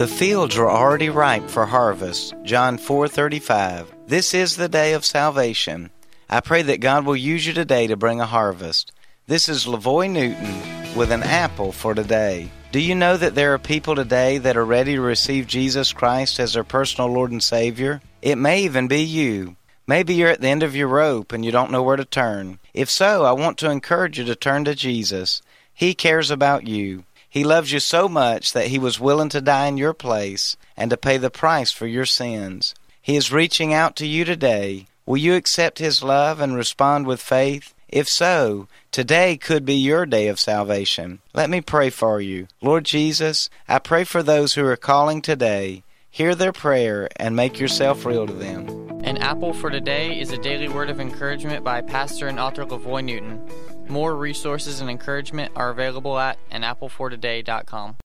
The fields are already ripe for harvest. John 4:35. This is the day of salvation. I pray that God will use you today to bring a harvest. This is Lavoy Newton with an apple for today. Do you know that there are people today that are ready to receive Jesus Christ as their personal Lord and Savior? It may even be you. Maybe you're at the end of your rope and you don't know where to turn. If so, I want to encourage you to turn to Jesus. He cares about you. He loves you so much that he was willing to die in your place and to pay the price for your sins. He is reaching out to you today. Will you accept his love and respond with faith? If so, today could be your day of salvation. Let me pray for you. Lord Jesus, I pray for those who are calling today. Hear their prayer and make yourself real to them. An Apple for Today is a daily word of encouragement by pastor and author Lavoy Newton. More resources and encouragement are available at anapplefortoday.com.